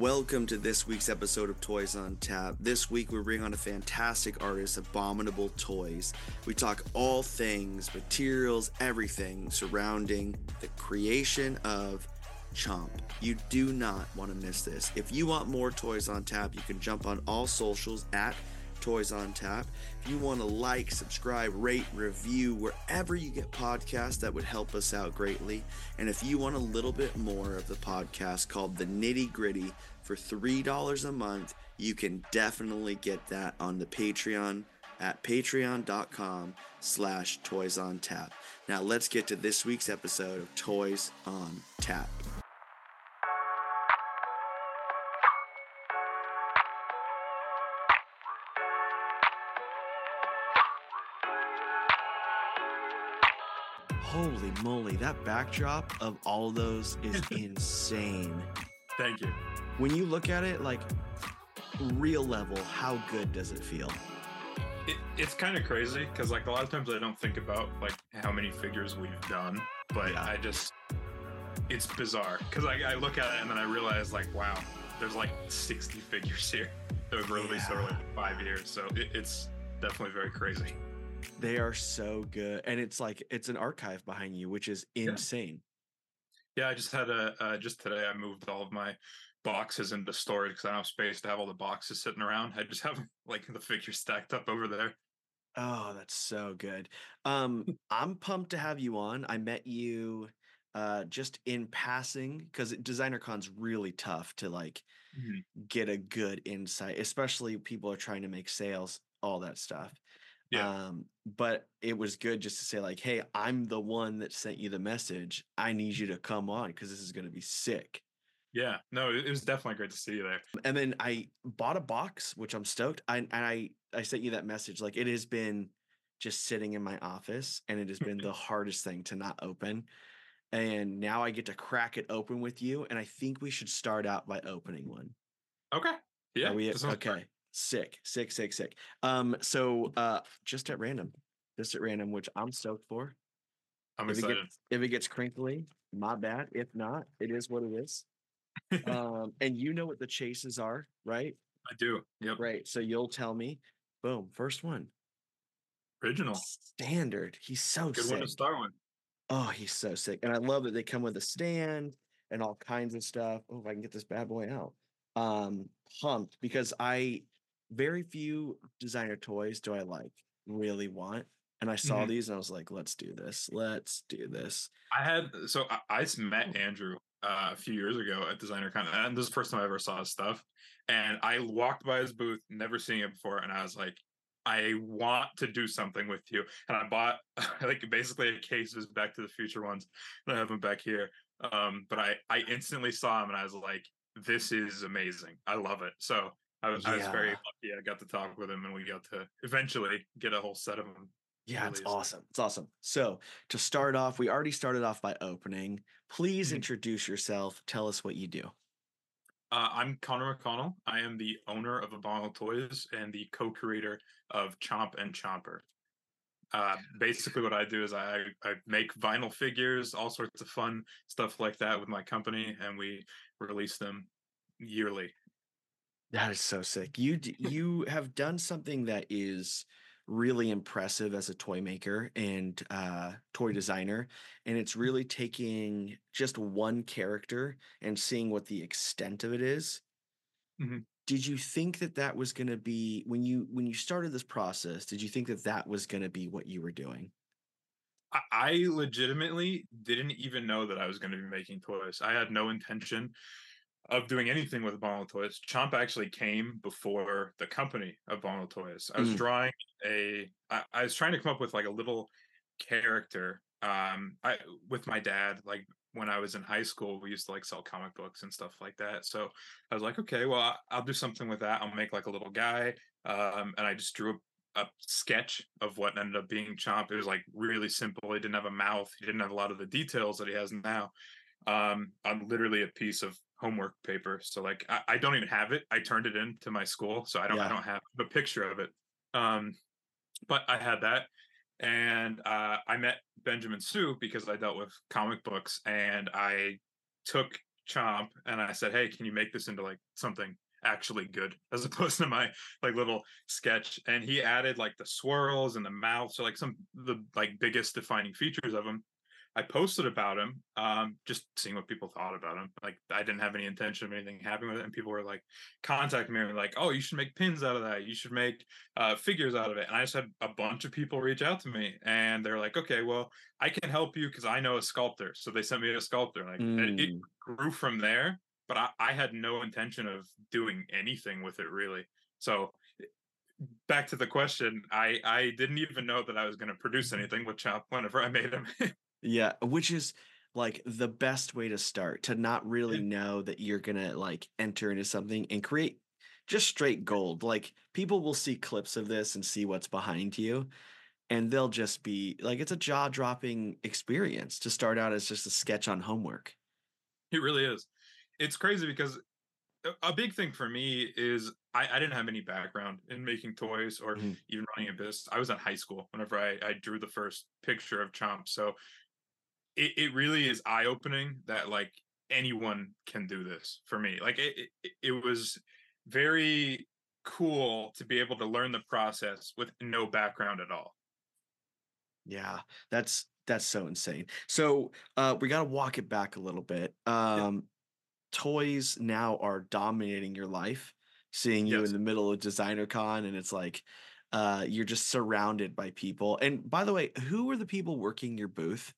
Welcome to this week's episode of Toys on Tap. This week we bring on a fantastic artist, Abominable Toys. We talk all things, materials, everything surrounding the creation of Chomp. You do not want to miss this. If you want more Toys on Tap, you can jump on all socials at Toys on Tap. If you want to like, subscribe, rate, review wherever you get podcasts, that would help us out greatly. And if you want a little bit more of the podcast called The Nitty Gritty for $3 a month, you can definitely get that on the Patreon at patreon.com slash toys on tap. Now let's get to this week's episode of Toys on Tap. Holy moly, that backdrop of all those is insane. Thank you. When you look at it, like real level, how good does it feel? It, it's kind of crazy because like a lot of times I don't think about like how many figures we've done, but Yeah. I just it's bizarre because I, I look at it and then I realize like wow, there's like 60 figures here that have released over Yeah. like five years, so it, it's definitely very crazy. They are so good. And it's like it's an archive behind you, which is insane. Yeah, I just had a uh, just today. I moved all of my boxes into storage because I don't have space to have all the boxes sitting around. I just have like the figures stacked up over there. Oh, that's so good. Um, I'm pumped to have you on. I met you uh just in passing because designer con's really tough to like get a good insight, especially people are trying to make sales, all that stuff. Yeah. Um, but it was good just to say, like, hey, I'm the one that sent you the message. I need you to come on because this is gonna be sick. Yeah, no, it, was definitely great to see you there. And then I bought a box, which I'm stoked. I and I I sent you that message. Like it has been just sitting in my office, and it has been the hardest thing to not open. And now I get to crack it open with you. And I think we should start out by opening one. Okay. Yeah. Are we okay? great. Sick, sick, sick, sick. Um, so uh just at random, just at random, which I'm stoked for. I'm if it excited. gets if it gets crinkly, my bad. If not, it is what it is. um, and you know what the chases are, right? I do. Yep. Right. So you'll tell me. Boom. First one. Original. Standard. He's so sick. Good sick. one to start with. Oh, he's so sick. And I love that they come with a stand and all kinds of stuff. Oh, if I can get this bad boy out. Um, pumped because I very few designer toys do I like really want. And I saw Mhm. these and I was like, let's do this. Let's do this. I had so I met Andrew uh, a few years ago at Designer Con, and this is the first time I ever saw his stuff. And I walked by his booth, never seen it before, and I was like, I want to do something with you. And I bought like basically a case of his Back to the Future ones, and I have them back here. Um, but I I instantly saw him, and I was like, this is amazing. I love it. So. I was, I was very lucky. I got to talk with him, and we got to eventually get a whole set of them. Yeah, it's awesome. It's awesome. So to start off, we already started off by opening. Please Mhm. introduce yourself. Tell us what you do. Uh, I'm Connor McConnell. I am the owner of Abominable Toys and the co-creator of Chomp and Chomper. Uh, basically, what I do is I, I make vinyl figures, all sorts of fun stuff like that with my company, and we release them yearly. That is so sick. You you have done something that is really impressive as a toy maker and uh, toy designer, and it's really taking just one character and seeing what the extent of it is. Mhm. Did you think that that was going to be when you when you started this process? Did you think that that was going to be what you were doing? I, I legitimately didn't even know that I was going to be making toys. I had no intention of doing anything with Abominable Toys. Chomp actually came before the company of Abominable Toys. I was Mm. drawing a. I, I was trying to come up with like a little character. Um, I with my dad like when I was in high school, we used to like sell comic books and stuff like that. So I was like, okay, well, I- I'll do something with that. I'll make like a little guy. Um, and I just drew a, a sketch of what ended up being Chomp. It was like really simple. He didn't have a mouth. He didn't have a lot of the details that he has now. Um, on literally a piece of homework paper. So like, I, I don't even have it. I turned it into my school, so I don't. Yeah. I don't have a picture of it. Um, but I had that, and uh, I met Benjamin Sue because I dealt with comic books, and I took Chomp and I said, "Hey, can you make this into like something actually good as opposed to my like little sketch?" And he added like the swirls and the mouth, so like some the like biggest defining features of him. I posted about him, um, just seeing what people thought about him. Like I didn't have any intention of anything happening with it, and people were like contacting me and like, "Oh, you should make pins out of that. You should make uh, figures out of it." And I just had a bunch of people reach out to me, and they're like, "Okay, well, I can help you because I know a sculptor." So they sent me a sculptor. Like it, it Mm. grew from there, but I, I had no intention of doing anything with it really. So back to the question, I I didn't even know that I was going to produce anything with Chomp whenever I made him. Yeah, which is like the best way to start to not really know that you're gonna like enter into something and create just straight gold. Like people will see clips of this and see what's behind you, and they'll just be like, it's a jaw dropping experience to start out as just a sketch on homework. It really is. It's crazy because a- a big thing for me is I, I didn't have any background in making toys or Mhm. even running a business. I was in high school whenever I, I drew the first picture of Chomp. So it, it really is eye opening that like anyone can do this for me. Like it, it, it was very cool to be able to learn the process with no background at all. Yeah, that's that's so insane. So uh we gotta walk it back a little bit. Um toys now are dominating your life, seeing you Yes. in the middle of designer con and it's like uh you're just surrounded by people. And by the way, who are the people working your booth?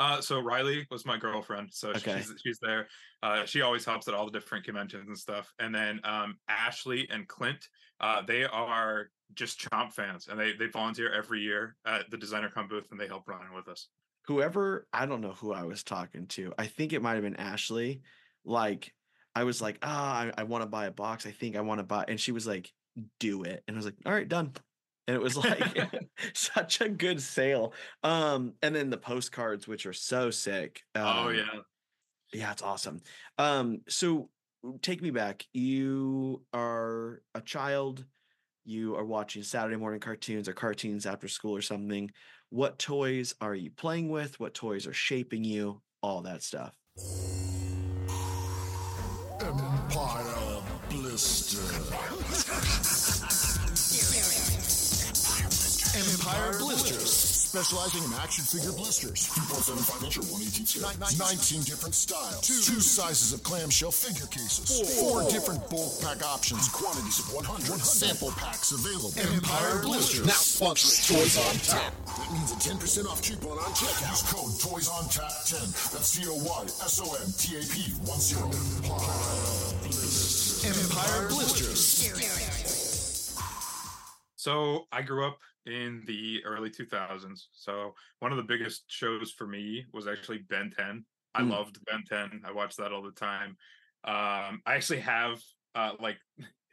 Uh, so Riley was my girlfriend, so Okay. she's she's there. Uh, she always helps at all the different conventions and stuff. And then um, Ashley and Clint, uh, they are just Chomp fans, and they they volunteer every year at the Designer Con booth, and they help run with us. Whoever, I don't know who I was talking to. I think it might have been Ashley. Like I was like, ah, I, I want to buy a box. I think I want to buy, and she was like, do it. And I was like, all right, done. And it was like such a good sale. Um, and then the postcards, which are so sick. oh um, yeah, Yeah, it's awesome. Um, so take me back. You are a child. You are watching Saturday morning cartoons or cartoons after school or something. What toys are you playing with? What toys are shaping you? All that stuff. Empire Blister. Empire Blisters. Specializing in action figure blisters. 2.75 inch or 118 scale. 19 different styles. Two, sizes of clamshell figure cases. Four, different bulk pack options. Quantities of 100. Sample packs available. Empire Blisters. Now sponsoring Toys on Tap. That means a 10% off coupon on checkout. Use code Toys on Tap 10. That's T O Y S O N T A P 10. Empire Blisters. So I grew up in the early 2000s. So one of the biggest shows for me was actually Ben 10. I Mm. loved Ben 10. I watched that all the time. Um, I actually have uh, like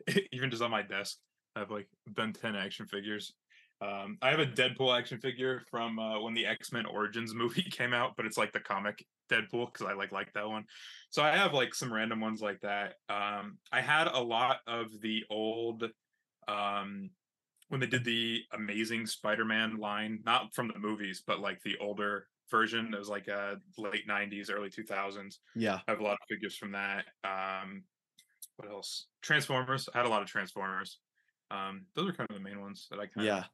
even just on my desk, I have like Ben 10 action figures. Um, I have a Deadpool action figure from uh, when the X Men Origins movie came out, but it's like the comic Deadpool because I like like that one. So I have like some random ones like that. Um, I had a lot of the old um when they did the amazing spider-man line not from the movies but like the older version it was like a late 90s early 2000s Yeah. i have a lot of figures from that um what else transformers i had a lot of transformers um those are kind of the main ones that i kind Yeah. of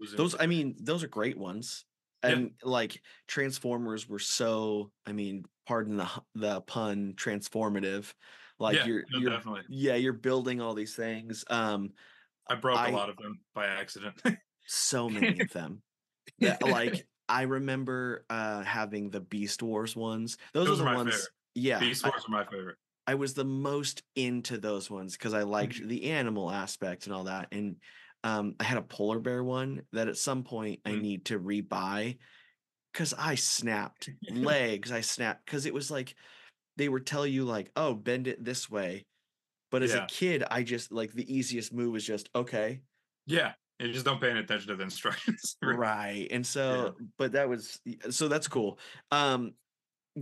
was Those. I mean, those are great ones. Yeah. And like Transformers were so, I mean, pardon the the pun, transformative. Like yeah you're, no, you're definitely yeah, you're building all these things. Um, i broke I- a lot of them by accident so many of them. That, like I remember uh having the Beast Wars ones. Those, Those are the ones. favorite. Yeah, beast I, wars are my favorite I was the most into those ones because I liked Mm-hmm. the animal aspect and all that. And um, I had a polar bear one that at some point I Mhm. need to rebuy because I snapped legs. I snapped because it was like they would tell you like, oh, bend it this way. But as Yeah. a kid, I just like the easiest move is just okay. yeah you just don't pay any attention to the instructions right and so but that was so that's cool. Um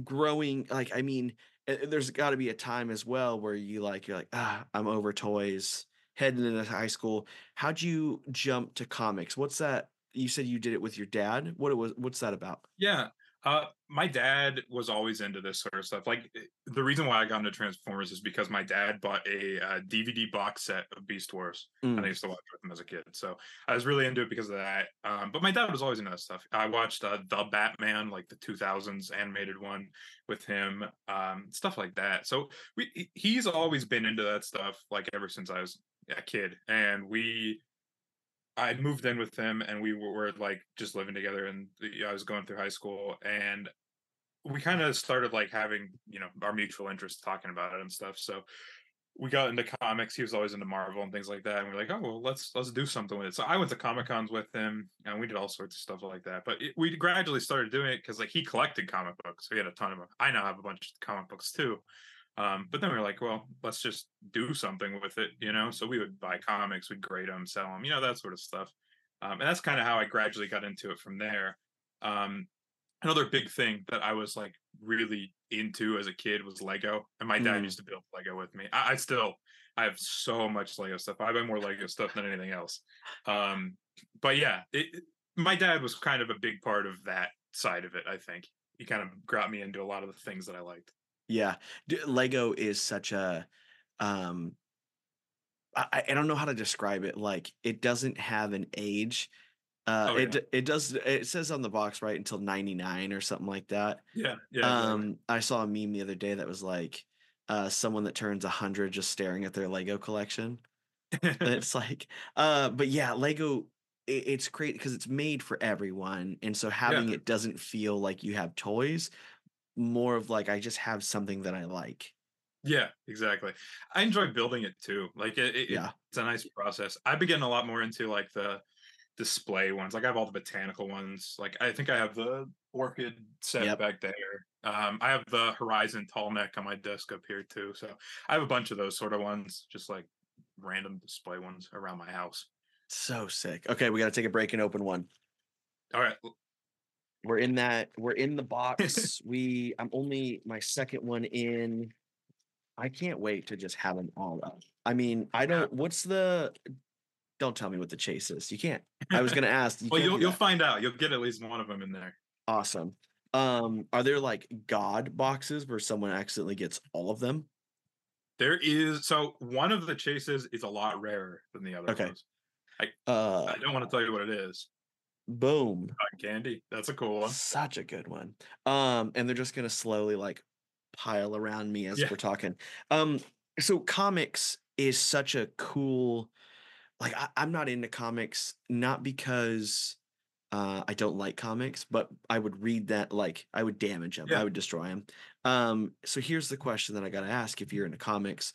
growing like i mean there's got to be a time as well where you like you're like ah i'm over toys heading into high school. How'd you jump to comics? What's that you said you did it with your dad? What it was what's that about? Yeah. Uh, my dad was always into this sort of stuff. Like eh, the reason why I got into Transformers is because my dad bought a uh, DVD box set of Beast Wars, and I Mm. used to watch with him as a kid. So I was really into it because of that. Um, but my dad was always into that stuff. I watched uh, the Batman, like the 2000s animated one, with him, um, stuff like that. So we he's always been into that stuff, like ever since I was a kid, and we I moved in with him and we were, like just living together and I was going through high school and we kind of started like having, you know, our mutual interest talking about it and stuff. So we got into comics. He was always into Marvel and things like that. And we're like, oh well, let's let's do something with it. So I went to Comic Cons with him and we did all sorts of stuff like that. But it, we gradually started doing it because like he collected comic books. We had a ton of them. I now have a bunch of comic books too. Um, but then we were like, well, let's just do something with it, you know. So we would buy comics, we'd grade them, sell them, you know, that sort of stuff. Um, and that's kind of how I gradually got into it from there. Um, another big thing that I was like really into as a kid was Lego, and my dad Mm. used to build Lego with me. I, I still I have so much Lego stuff. I buy more Lego stuff than anything else. Um, but yeah, it, it- my dad was kind of a big part of that side of it. I think he kind of got me into a lot of the things that I liked. Yeah, D- Lego is such a um I, I don't know how to describe it. Like it doesn't have an age. Uh Oh, it yeah. d- it does it says on the box right until 99 or something like that. Yeah, yeah. um I saw a meme the other day that was like uh someone that turns a 100 just staring at their Lego collection. It's like uh but yeah, Lego it, it's great because it's made for everyone and so having it doesn't feel like you have toys more of like I just have something that I like. Yeah, exactly. I enjoy building it too. Like it, it, Yeah. it's a nice process. I've been getting a lot more into like the display ones. Like I have all the botanical ones. Like I think I have the orchid set Yep. back there. Um, I have the horizon tall neck on my desk up here too. So I have a bunch of those sort of ones, just like random display ones around my house. So sick. Okay, we got to take a break and open one. All right. We're in that. We're in the box. we. I'm only my second one in. I can't wait to just have them all up. I mean, I don't. What's the? Don't tell me what the chase is. You can't. I was gonna ask. You Well, you'll you'll find out. You'll get at least one of them in there. awesome. Um, are there like God boxes where someone accidentally gets all of them? There is so one of the chases is a lot rarer than the other Okay. ones. Uh, I don't want to tell you what it is. Boom. Cotton candy. That's a cool one. Such a good one. Um, and they're just gonna slowly like pile around me as Yeah. we're talking. Um, so comics is such a cool like I, I'm not into comics, not because uh I don't like comics, but I would read that like I would damage them, Yeah. I would destroy them. Um, so here's the question that I gotta ask if you're into comics.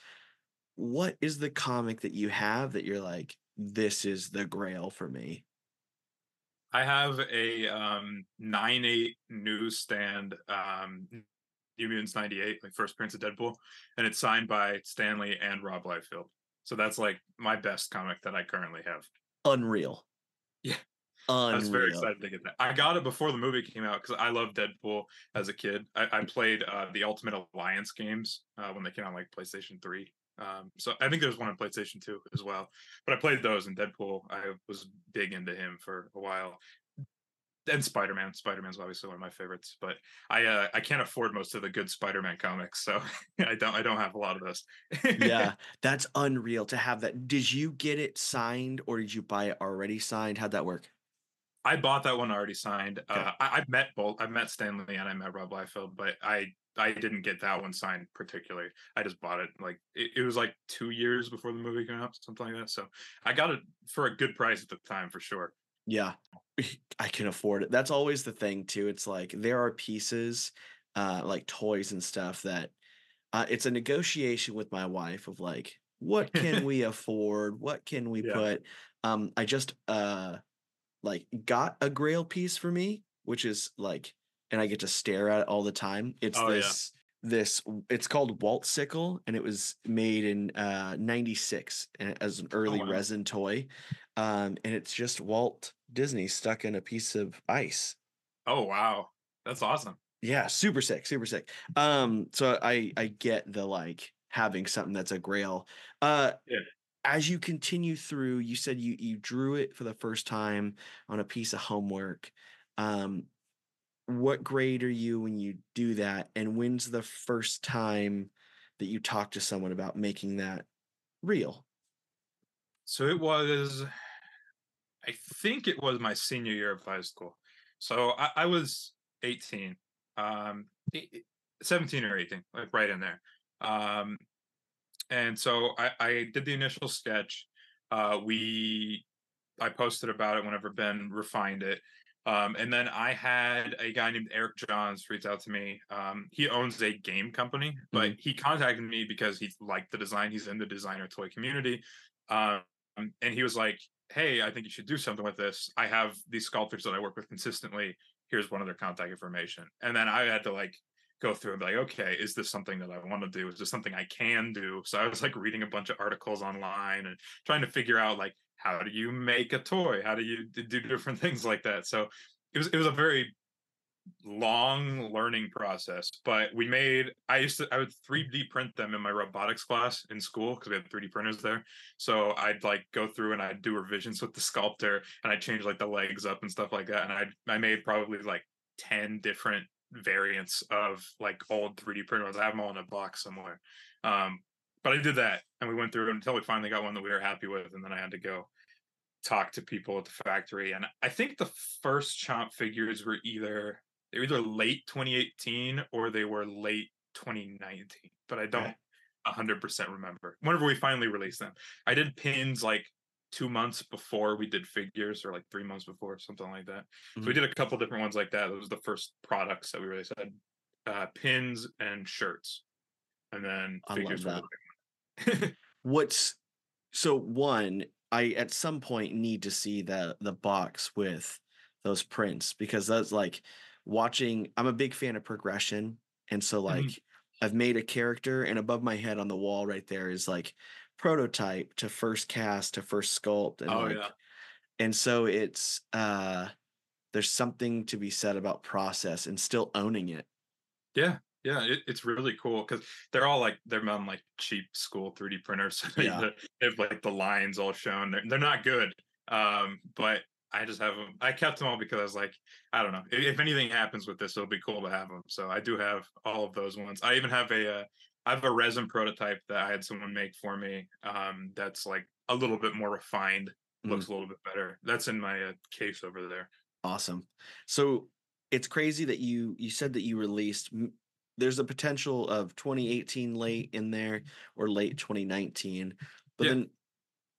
What is the comic that you have that you're like, this is the grail for me? I have a um nine eight newsstand um New Mutants ninety eight, like first appearance of Deadpool, and it's signed by Stan Lee and Rob Liefeld. So that's like my best comic that I currently have. Unreal. Yeah. Unreal. I was very excited to get that. I got it before the movie came out because I loved Deadpool as a kid. I, I played uh, the Ultimate Alliance games uh, when they came out on like PlayStation 3. Um, so I think there's one on PlayStation 2 as well. But I played those and Deadpool. I was big into him for a while. And Spider Man. Spider Man's obviously one of my favorites, but I uh, I can't afford most of the good Spider Man comics, so I don't I don't have a lot of those. yeah, that's unreal to have that. Did you get it signed or did you buy it already signed? How'd that work? I bought that one already signed. Okay. Uh, I, I've met both. I've met Stan Lee and I met Rob Liefeld, but I I didn't get that one signed particularly. I just bought it like it, it was like two years before the movie came out, something like that. So I got it for a good price at the time for sure. Yeah, I can afford it. That's always the thing too. It's like there are pieces, uh, like toys and stuff that uh, it's a negotiation with my wife of like, what can we afford? What can we Yeah. put? Um, I just uh, like got a Grail piece for me, which is like, and I get to stare at it all the time. It's Oh, yeah. this. This it's called Walt Sickle, and it was made in uh, '96 as an early Oh, wow. resin toy, um, and it's just Walt Disney stuck in a piece of ice. Oh wow, that's awesome. Yeah, super sick, super sick. Um, so I I get the like having something that's a grail. Uh Yeah. as you continue through, you said you you drew it for the first time on a piece of homework. Um what grade are you when you do that and when's the first time that you talk to someone about making that real? So it was i think it was my senior year of high school. So i, I was 18 um 17 or 18 like right in there. Um and so i i did the initial sketch uh we i posted about it whenever ben refined it um, and then I had a guy named Eric Johns reach out to me. Um, he owns a game company, but mm-hmm. he contacted me because he liked the design. He's in the designer toy community. Um, and he was like, Hey, I think you should do something with this. I have these sculptors that I work with consistently. Here's one of their contact information. And then I had to like go through and be like, okay, is this something that I want to do? Is this something I can do? So I was like reading a bunch of articles online and trying to figure out like how do you make a toy? How do you do different things like that? So it was it was a very long learning process but we made i used to i would 3d print them in my robotics class in school because we had 3d printers there so i'd like go through and i'd do revisions with the sculptor and i'd change like the legs up and stuff like that and i i made probably like 10 different variants of like old 3d printers i have them all in a box somewhere um but I did that, and we went through until we finally got one that we were happy with, and then I had to go talk to people at the factory. And I think the first chomp figures were either they were either late 2018 or they were late 2019, but I don't hundred percent remember. Whenever we finally released them, I did pins like two months before we did figures, or like three months before, something like that. Mm-hmm. So we mm-hmm. did a couple different ones like that. Those was the first products that we really said uh, pins and shirts, and then I figures. What's so one? I at some point need to see the the box with those prints because that's like watching. I'm a big fan of progression, and so like mm-hmm. I've made a character, and above my head on the wall right there is like prototype to first cast to first sculpt, and oh like, yeah, and so it's uh there's something to be said about process and still owning it. Yeah, yeah, it, it's really cool because they're all like they're on like cheap school 3D printers. yeah. they have like the lines all shown. They're they're not good. Um, but I just have them. I kept them all because I was like, I don't know. If, if, anything happens with this, it'll be cool to have them. So I do have all of those ones. I even have a uh, I have a resin prototype that I had someone make for me. Um, that's like a little bit more refined, looks mm. a little bit better. That's in my uh, case over there. Awesome. So it's crazy that you you said that you released there's a potential of 2018 late in there mm-hmm. or late 2019. But yeah. then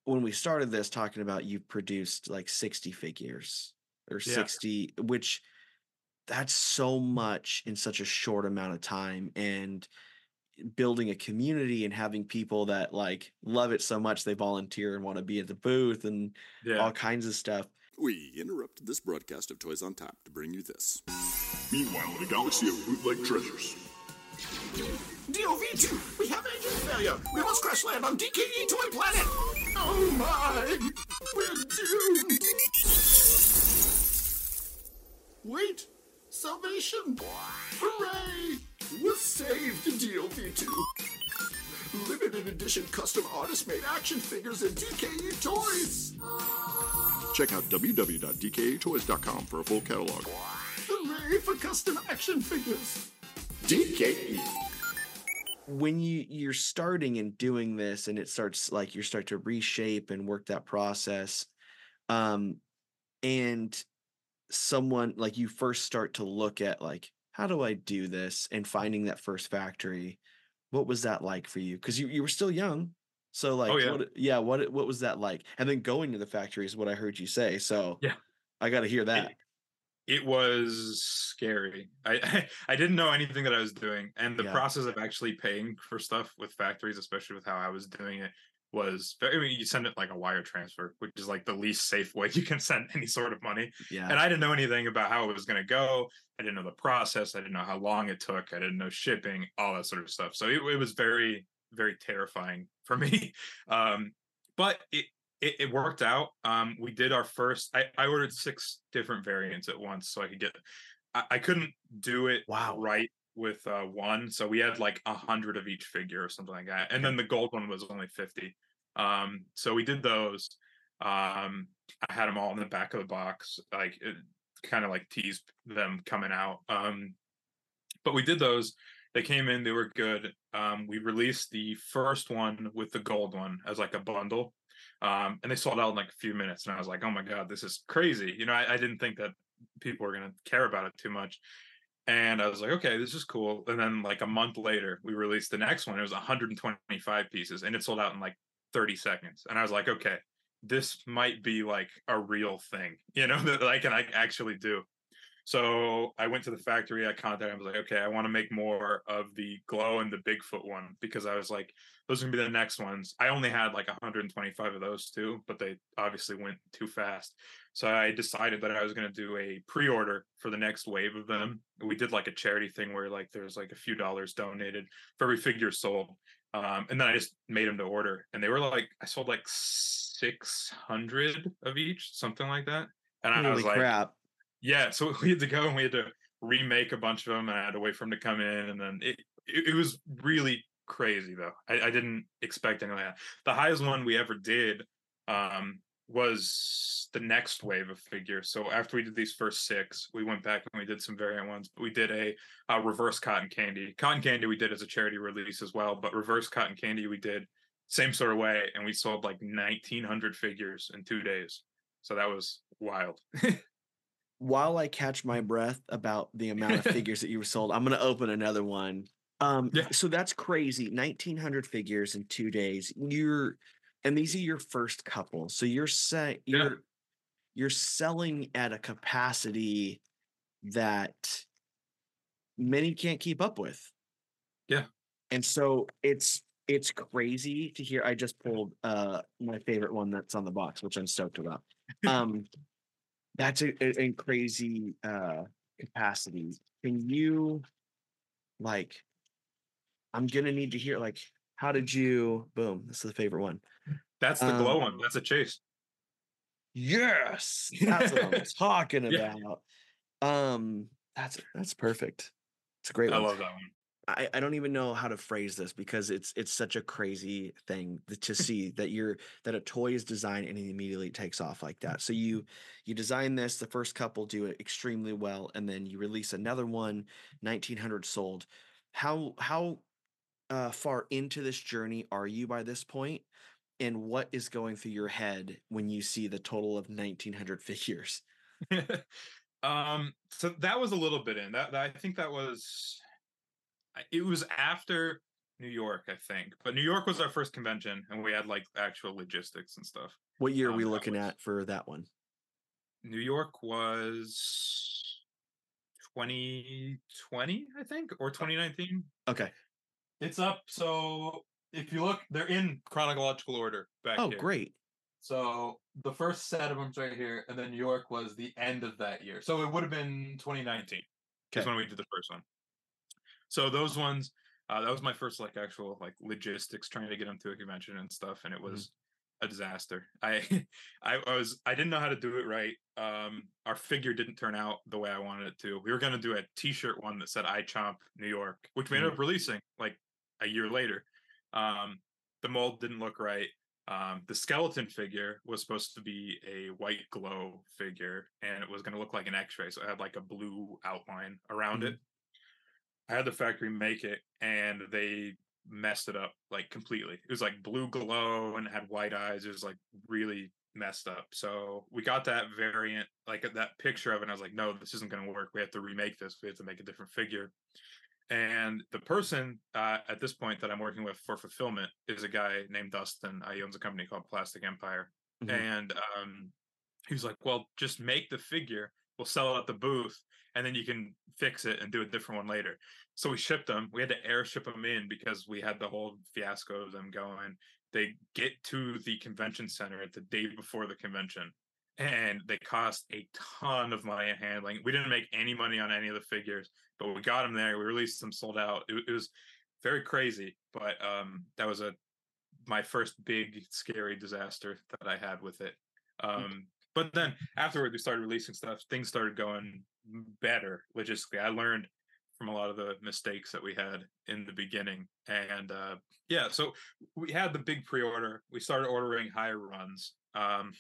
when we started this talking about you've produced like 60 figures or yeah. 60, which that's so mm-hmm. much in such a short amount of time. And building a community and having people that like love it so much they volunteer and want to be at the booth and yeah. all kinds of stuff. We interrupted this broadcast of Toys on Tap to bring you this. Meanwhile, in a galaxy of bootleg treasures. DOV2, we have engine failure. We must crash land on DKE Toy Planet. Oh my, we're doomed. Wait, salvation. Hooray, we're saved, DOV2. Limited edition custom artist made action figures and DKE toys. Check out www.dketoys.com for a full catalog. Hooray for custom action figures. DKE. When you you're starting and doing this, and it starts like you start to reshape and work that process, um, and someone like you first start to look at like how do I do this and finding that first factory. What was that like for you? Because you, you were still young. So like, oh, yeah. What, yeah, what what was that like? And then going to the factory is what I heard you say. So yeah, I got to hear that. It, was scary. I I didn't know anything that I was doing, and the yeah. process of actually paying for stuff with factories, especially with how I was doing it, was very. I mean, you send it like a wire transfer, which is like the least safe way you can send any sort of money. Yeah. And I didn't know anything about how it was going to go. I didn't know the process. I didn't know how long it took. I didn't know shipping, all that sort of stuff. So it, it was very very terrifying for me. Um, but it it, it worked out. Um, we did our first. I, I ordered six different variants at once, so I could get. I, I couldn't do it wow. right with uh, one, so we had like a hundred of each figure or something like that, and then the gold one was only fifty. Um, so we did those. Um, I had them all in the back of the box, like it, kind of like tease them coming out. Um, but we did those. They came in, they were good. Um, we released the first one with the gold one as like a bundle. Um, and they sold out in like a few minutes. And I was like, oh my God, this is crazy. You know, I, I didn't think that people were going to care about it too much. And I was like, okay, this is cool. And then like a month later, we released the next one. It was 125 pieces and it sold out in like 30 seconds. And I was like, okay, this might be like a real thing, you know, that I can actually do. So I went to the factory. I contacted. Him, I was like, okay, I want to make more of the glow and the Bigfoot one because I was like, those are gonna be the next ones. I only had like 125 of those too, but they obviously went too fast. So I decided that I was gonna do a pre-order for the next wave of them. We did like a charity thing where like there's like a few dollars donated for every figure sold. Um, and then I just made them to order, and they were like, I sold like 600 of each, something like that. And Holy I was like, crap. Yeah. So we had to go and we had to remake a bunch of them, and I had to wait for them to come in, and then it it, it was really crazy though. I, I didn't expect anything like that. The highest one we ever did um, was the next wave of figures. So after we did these first six, we went back and we did some variant ones. But we did a, a reverse cotton candy. Cotton candy we did as a charity release as well, but reverse cotton candy we did same sort of way, and we sold like 1,900 figures in two days. So that was wild. While I catch my breath about the amount of figures that you were sold, I'm going to open another one. Um, Yeah. So that's crazy. 1,900 figures in two days. You're, and these are your first couple. So you're Yeah. you're you're selling at a capacity that many can't keep up with. Yeah. And so it's it's crazy to hear. I just pulled uh my favorite one that's on the box, which I'm stoked about. Um that's a, a, a crazy uh capacity. Can you like I'm gonna need to hear like how did you boom, this is the favorite one. That's the glow Um, one. That's a chase. Yes, that's what I'm talking Yeah. about. Um, that's that's perfect. It's a great I one. love that one. I, I don't even know how to phrase this because it's it's such a crazy thing to see that you're that a toy is designed and it immediately takes off like that. So you you design this, the first couple do it extremely well, and then you release another one, 1900 sold. How how uh, far into this journey are you by this? And what is going through your head when you see the total of 1900 figures? um so that was a little bit in that, that i think that was it was after new york i think but new york was our first convention and we had like actual logistics and stuff What year are Um, we looking was- at for that one? new york was 2020 i think or 2019 Okay. it's up so if you look they're in chronological order back Oh, here great. So the first set of them's right here, and then New York was the end of that year. So it would have been 2019 is when we did the first one. So those ones, uh, that was my first like actual like logistics trying to get them to a convention and stuff, and it Mhm. was a disaster. I, I I was I didn't know how to do it right. Um, our figure didn't turn out the way I wanted it to. We were gonna do a T-shirt one that said "I Chomp New York," which we ended up releasing like a year later. Um, the mold didn't look right. Um, the skeleton figure was supposed to be a white glow figure, and it was going to look like an X-ray, so it had like a blue outline around it. Had the factory make it, and they messed it up like completely. It was like blue glow and had white eyes. It was like really messed up. So we got that variant, like that picture of it. And I was like, no, this isn't going to work. We have to remake this. We have to make a different figure. And the person uh, at this point that I'm working with for fulfillment is a guy named Dustin. Uh, he owns a company called Plastic Empire. Mhm. And um, he was like, well, just make the figure. We'll sell it at the booth and then you can fix it and do a different one later. So we shipped them. We had to airship them in because we had the whole fiasco of them going. They get to the convention center at the day before the convention and they cost a ton of money in handling. We didn't make any money on any of the figures, but we got them there. We released them, sold out. It, it was very crazy, but um, that was a my first big scary disaster that I had with it. Um, but then afterward, we started releasing stuff. Things started going better logistically. I learned from a lot of the mistakes that we had in the beginning, and uh, yeah, so we had the big pre-order. We started ordering higher runs. Um,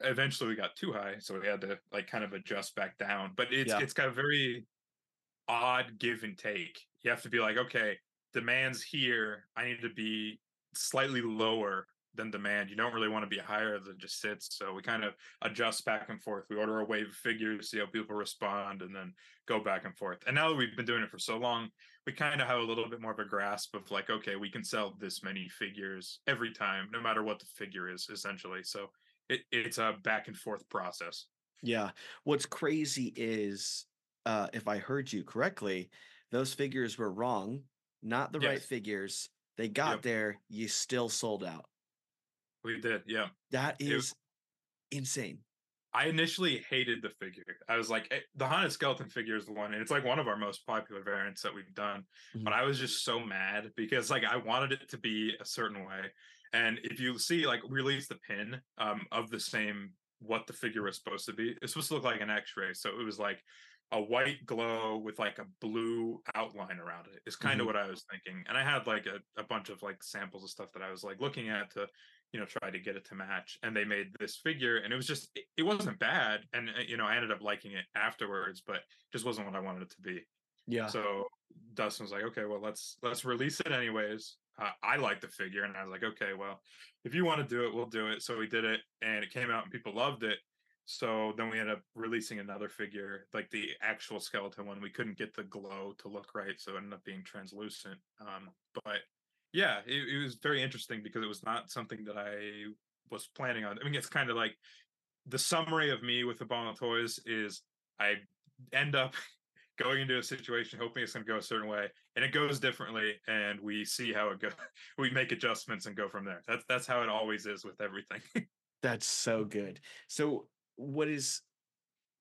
eventually we got too high, so we had to like kind of adjust back down. But it's Yeah. it's got a very odd give and take. You have to be like, okay, demand's here. I need to be slightly lower than demand. You don't really want to be higher than just sits. So we kind of adjust back and forth. We order a wave of figures, see how people respond, and then go back and forth. And now that we've been doing it for so long, we kind of have a little bit more of a grasp of like, okay, we can sell this many figures every time, no matter what the figure is, essentially. So it, it's a back and forth process. Yeah. What's crazy is, uh, if I heard you correctly, those figures were wrong, not the right figures. They got Yep. there, you still sold out. We did, yeah. That is is insane. I initially hated the figure. I was like, eh, the haunted skeleton figure is the one, and it's like one of our most popular variants that we've done. But Mhm. I was just so mad because like I wanted it to be a certain way. And if you see, like, release the pin um, of the same what the figure was supposed to be. It's supposed to look like an X-ray, so it was like a white glow with like a blue outline around it. Is kind of Mhm. what I was thinking. And I had like a, a bunch of like samples of stuff that I was like looking at to you know try to get it to match and they made this figure and it was just it, it wasn't bad and uh, you know i ended up liking it afterwards but just wasn't what i wanted it to be. Yeah. so dustin was like okay well let's let's release it anyways. Uh, i like the figure and i was like okay well if you want to do it we'll do it. So we did it and it came out and people loved it. So then we ended up releasing another figure like the actual skeleton one. We couldn't get the glow to look right so it ended up being translucent um but yeah it, it was very interesting because it was not something that i was planning on i mean it's kind of like the summary of me with the ball of toys is i end up going into a situation hoping it's going to go a certain way and it goes differently and we see how it goes we make adjustments and go from there that's that's how it always is with everything That's so good. So what is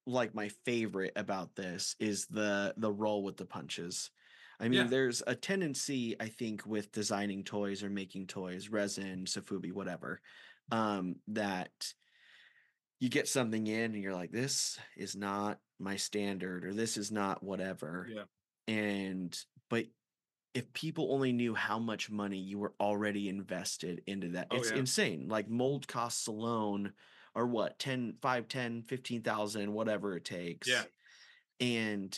like my favorite about this is the the roll with the punches. I mean, Yeah. there's a tendency, I think, with designing toys or making toys, resin, Sofubi, whatever, um, that you get something in and you're like, this is not my standard, or this is not whatever. Yeah. And but if people only knew how much money you were already invested into that, Oh, it's yeah. insane. Like mold costs alone are what 10 5 10 15,000 whatever it takes. Yeah. And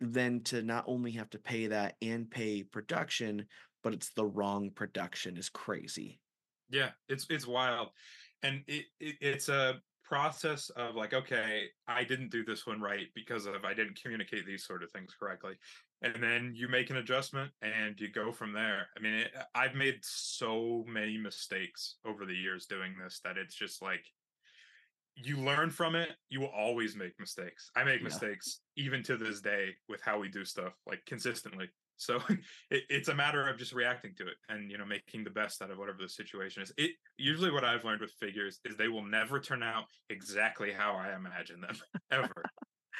then to not only have to pay that and pay production, but it's the wrong production is crazy. Yeah, it's it's wild, and it, it it's a process of like, okay, I didn't do this one right because of I didn't communicate these sort of things correctly, and then you make an adjustment and you go from there. I mean, it, I've made so many mistakes over the years doing this that it's just like you learn from it. You will always make mistakes. I make Yeah. mistakes even to this day with how we do stuff, like consistently. So it, it's a matter of just reacting to it and you know making the best out of whatever the situation is. It usually what I've learned with figures is they will never turn out exactly how I imagine them ever.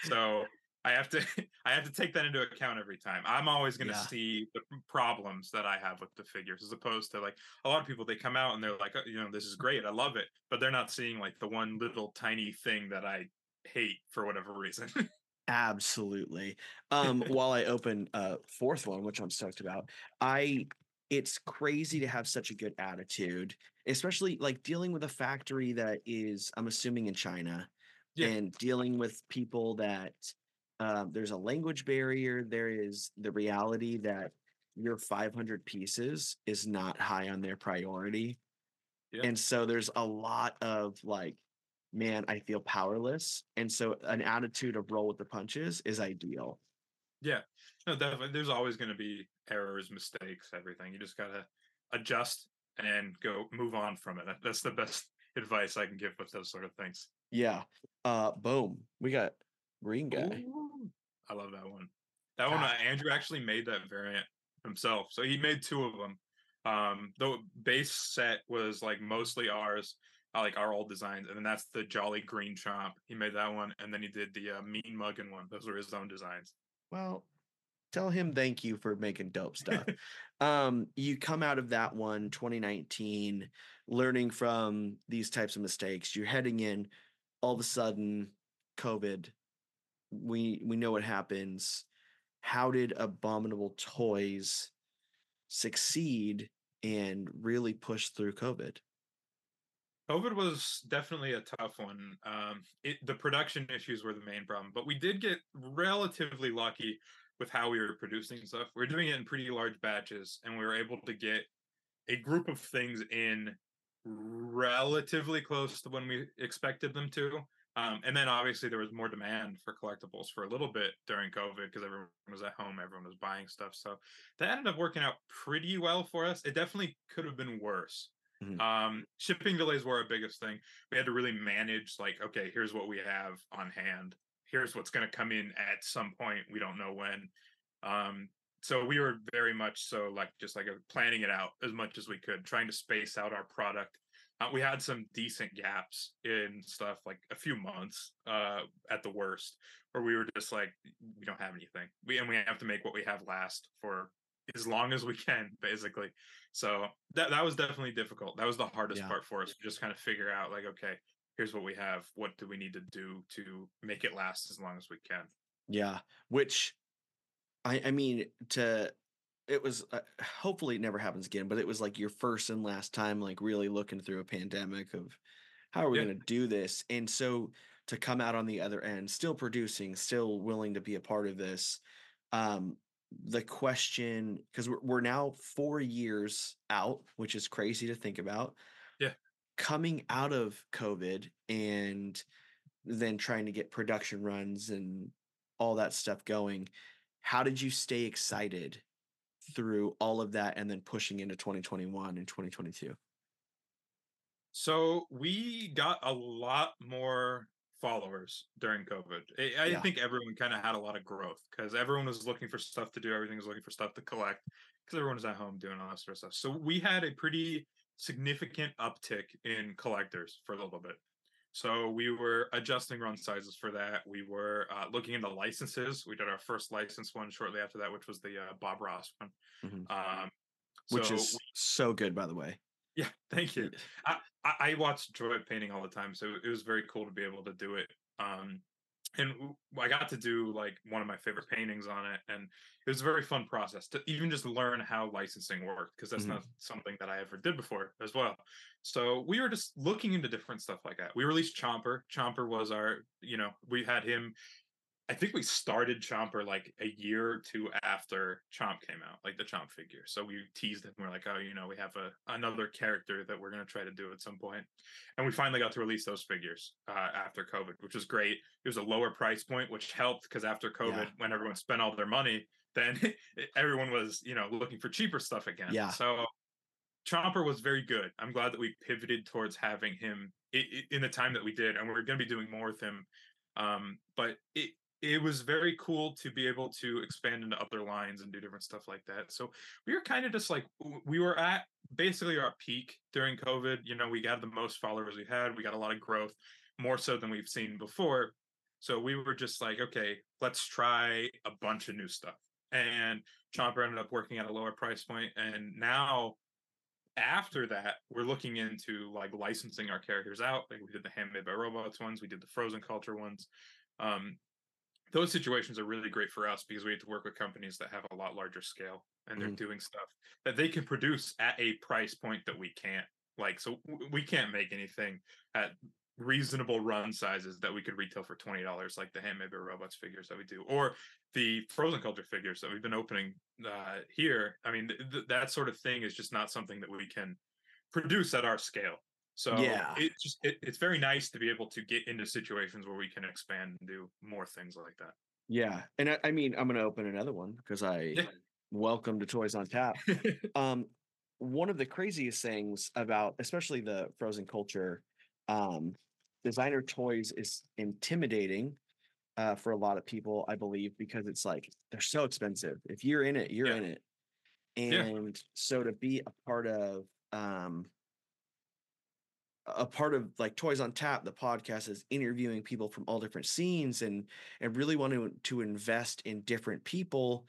so I have to I have to take that into account every time. I'm always going to Yeah. see the problems that I have with the figures as opposed to like a lot of people they come out and they're like "Oh, you know this is great I love it but they're not seeing like the one little tiny thing that I hate for whatever reason. Absolutely. Um, while I open uh fourth one, which I'm stoked about, I it's crazy to have such a good attitude, especially like dealing with a factory that is, I'm assuming in China, Yeah. and dealing with people that um, there's a language barrier. There is the reality that your 500 pieces is not high on their priority. Yeah. And so there's a lot of like, man, I feel powerless. And so an attitude of roll with the punches is ideal. Yeah, no, definitely. There's always going to be errors, mistakes, everything. You just gotta adjust and go move on from it. That's the best advice I can give with those sort of things. Yeah. Uh boom. We got green guy. Ooh, I love that one. That one, uh, Andrew actually made that variant himself. So he made two of them. Um, the base set was like mostly ours, uh, like our old designs, and then that's the Jolly Green Chomp. He made that one, and then he did the uh, Mean Muggin one. Those were his own designs. Well, tell him thank you for making dope stuff. um, you come out of that one 2019, learning from these types of mistakes. You're heading in, all of a sudden, COVID. We we know what happens. How did Abominable Toys succeed and really push through COVID? COVID was definitely a tough one. Um, it, the production issues were the main problem, but we did get relatively lucky with how we were producing stuff. We are doing it in pretty large batches, and we were able to get a group of things in relatively close to when we expected them to. Um, and then obviously there was more demand for collectibles for a little bit during COVID because everyone was at home, everyone was buying stuff. So that ended up working out pretty well for us. It definitely could have been worse. Mhm. Um, shipping delays were our biggest thing. We had to really manage, like, okay, here's what we have on hand. Here's what's going to come in at some point. We don't know when. Um, so we were very much so like just like planning it out as much as we could, trying to space out our product. Uh, we had some decent gaps in stuff, like a few months uh, at the worst, where we were just like, we don't have anything. We and we have to make what we have last for as long as we can, basically. So that that was definitely difficult. That was the hardest Yeah. part for us. to Just kind of figure out like, okay, here's what we have. What do we need to do to make it last as long as we can? Yeah, which I I mean to it was uh, hopefully it never happens again, but it was like your first and last time like really looking through a pandemic of how are we Yeah. going to do this? And so to come out on the other end still producing, still willing to be a part of this um the question because we're, we're now four years out which is crazy to think about Yeah. coming out of covid and then trying to get production runs and all that stuff going how did you stay excited through all of that and then pushing into 2021 and 2022 So we got a lot more followers during COVID. I, I Yeah. think everyone kind of had a lot of growth because everyone was looking for stuff to do. Everything was looking for stuff to collect because everyone was at home doing all that sort of stuff. So we had a pretty significant uptick in collectors for a little bit. So we were adjusting run sizes for that. We were uh, looking into licenses. We did our first license one shortly after that, which was the uh, Bob Ross one. Mhm. Um, which so is so good by the way yeah, thank you. I, I I watch Joy painting all the time, so it was very cool to be able to do it. Um, and I got to do like one of my favorite paintings on it, and it was a very fun process to even just learn how licensing worked because that's Mhm. not something that I ever did before as well. So we were just looking into different stuff like that. We released Chomper. Chomper was our, you know, we had him. I think we started Chomper like a year or two after Chomp came out, like the Chomp figure. So we teased him. We're like, oh, you know, we have a another character that we're gonna try to do at some point. and we finally got to release those figures uh, after COVID, which was great. It was a lower price point, which helped because after COVID, Yeah. when everyone spent all their money, then everyone was, you know, looking for cheaper stuff again. Yeah. So Chomper was very good. I'm glad that we pivoted towards having him in the time that we did, and we're going to be doing more with him. Um, but it it was very cool to be able to expand into other lines and do different stuff like that. So we were kind of just like we were at basically our peak during COVID. You know, we got the most followers we had. We got a lot of growth, more so than we've seen before. So we were just like, okay, let's try a bunch of new stuff. And Chomper ended up working at a lower price point, and now after that, we're looking into like licensing our characters out. Like we did the handmade by robots ones, we did the frozen culture ones. Um, those situations are really great for us because we have to work with companies that have a lot larger scale and they're Mhm. doing stuff that they can produce at a price point that we can't. Like, so we can't make anything at reasonable run sizes that we could retail for twenty dollars, like the handmade robots figures that we do, or the frozen culture figures that we've been opening uh, here. I mean, th- th- that sort of thing is just not something that we can produce at our scale. So Yeah. it just it, it's very nice to be able to get into situations where we can expand and do more things like that. yeah and i, I mean i'm going to open another one because i Yeah. welcome to toys on tap um one of the craziest things about especially the frozen culture um designer toys is intimidating uh for a lot of people i believe because it's like they're so expensive if you're in it you're Yeah. in it Yeah. and so to be a part of um a part of like toys on tap the podcast is interviewing people from all different scenes and and really wanting to invest in different people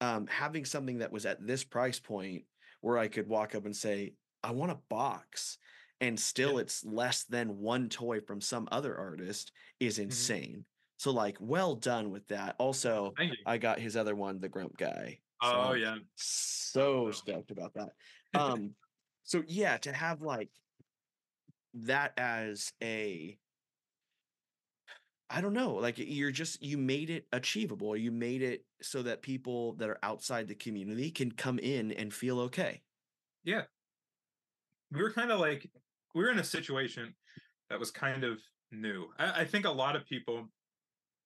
um having something that was at this price point where i could walk up and say i want a box and still it's less than one toy from some other artist is insane. So like well done with that. Also i got his other one the grump guy so Oh yeah. so no. stoked about that. Um so yeah to have like that as a I don't know, like you're just you made it achievable. You made it so that people that are outside the community can come in and feel okay. Yeah. We were kind of like we were in a situation that was kind of new. I, I think a lot of people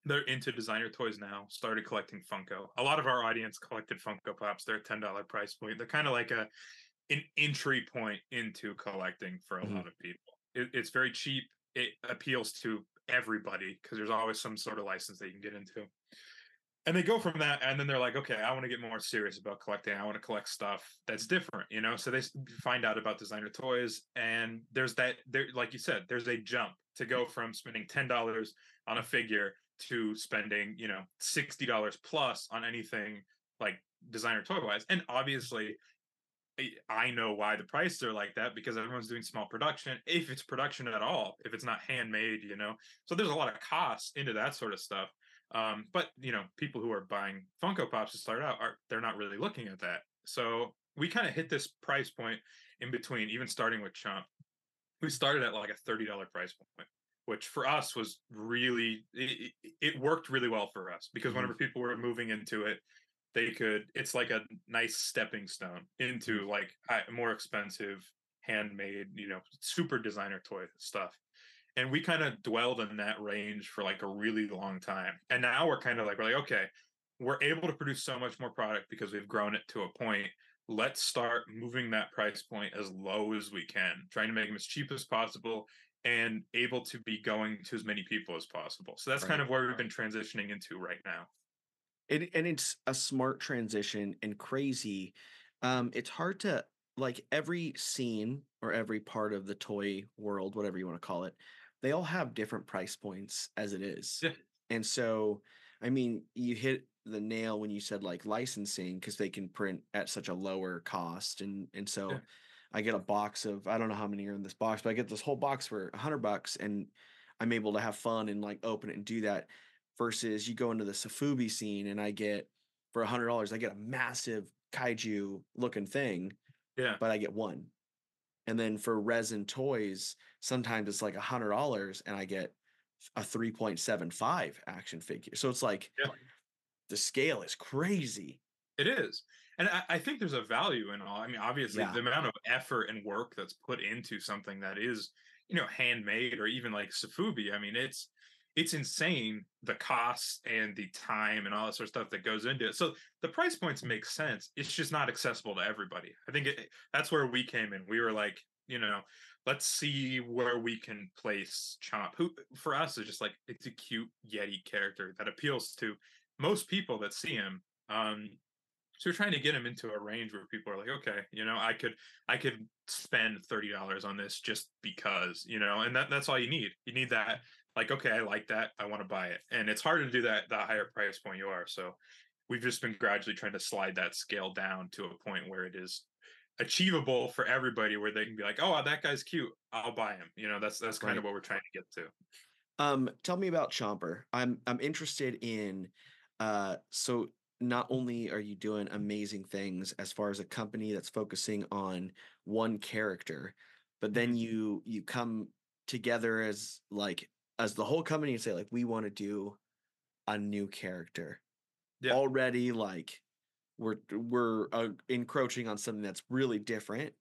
that are into designer toys now started collecting Funko. A lot of our audience collected Funko Pops. They're a ten dollar price point. They're kind of like a an entry point into collecting for a Mhm. lot of people. It, it's very cheap. It appeals to everybody because there's always some sort of license that you can get into. And they go from that, and then they're like, okay, I want to get more serious about collecting. I want to collect stuff that's different, you know. So they find out about designer toys, and there's that. There, like you said, there's a jump to go from spending ten dollars on a figure to spending, you know, sixty dollars plus on anything like designer toy wise. And obviously, I- I know why the prices are like that because everyone's doing small production. If it's production at all, if it's not handmade, you know, so there's a lot of costs into that sort of stuff. Um, but you know, people who are buying Funko Pops to start out are they're not really looking at that. So we kind of hit this price point in between, even starting with Chomp. We started at like a thirty dollar price point, which for us was really it, it- worked really well for us because Mhm. whenever people were moving into it, they could it's like a nice stepping stone mm-hmm. into like more expensive handmade you know super designer toy stuff. And we kind of dwelled in that range for like a really long time. And now we're kind of like we're like okay we're able to produce so much more product because we've grown it to a point. Let's start moving that price point as low as we can trying to make them as cheap as possible and able to be going to as many people as possible. So that's kind of where we've been transitioning into right now It, and it's a smart transition and crazy. Um, it's hard to like every scene or every part of the toy world, whatever you want to call it, they all have different price points as it is. Yeah. And so, I mean, you hit the nail when you said like licensing because they can print at such a lower cost, and and so. Yeah. I get a box of I don't know how many are in this box, but I get this whole box for a hundred bucks, and I'm able to have fun and like open it and do that. Versus you go into the Sofubi scene and I get for a hundred dollars, I get a massive kaiju looking thing, yeah but I get one. And then for resin toys, sometimes it's like a hundred dollars and I get a 3.75 action figure. So it's like Yeah. the scale is crazy. It is. And I, I think there's a value in all. I mean, obviously, Yeah. the amount of effort and work that's put into something that is, you know, handmade or even like Sofubi. I mean, it's it's insane the costs and the time and all that sort of stuff that goes into it. So the price points make sense. It's just not accessible to everybody. I think it, that's where we came in. We were like, you know, let's see where we can place Chomp. Who for us is just like it's a cute Yeti character that appeals to most people that see him. Um, so we're trying to get him into a range where people are like, okay, you know, I could I could spend thirty dollars on this just because, you know, and that that's all you need. You need that, like, okay, I like that, I want to buy it, and it's harder to do that the higher price point you are. So we've just been gradually trying to slide that scale down to a point where it is achievable for everybody, where they can be like, oh, that guy's cute, I'll buy him. You know, that's that's kind of what we're trying to get to. Um, tell me about Chomper. I'm I'm interested in uh so not only are you doing amazing things as far as a company that's focusing on one character, but then Mhm. you you come together as like as the whole company and say like we want to do a new character. Yeah. Already like we're we're uh, encroaching on something that's really different.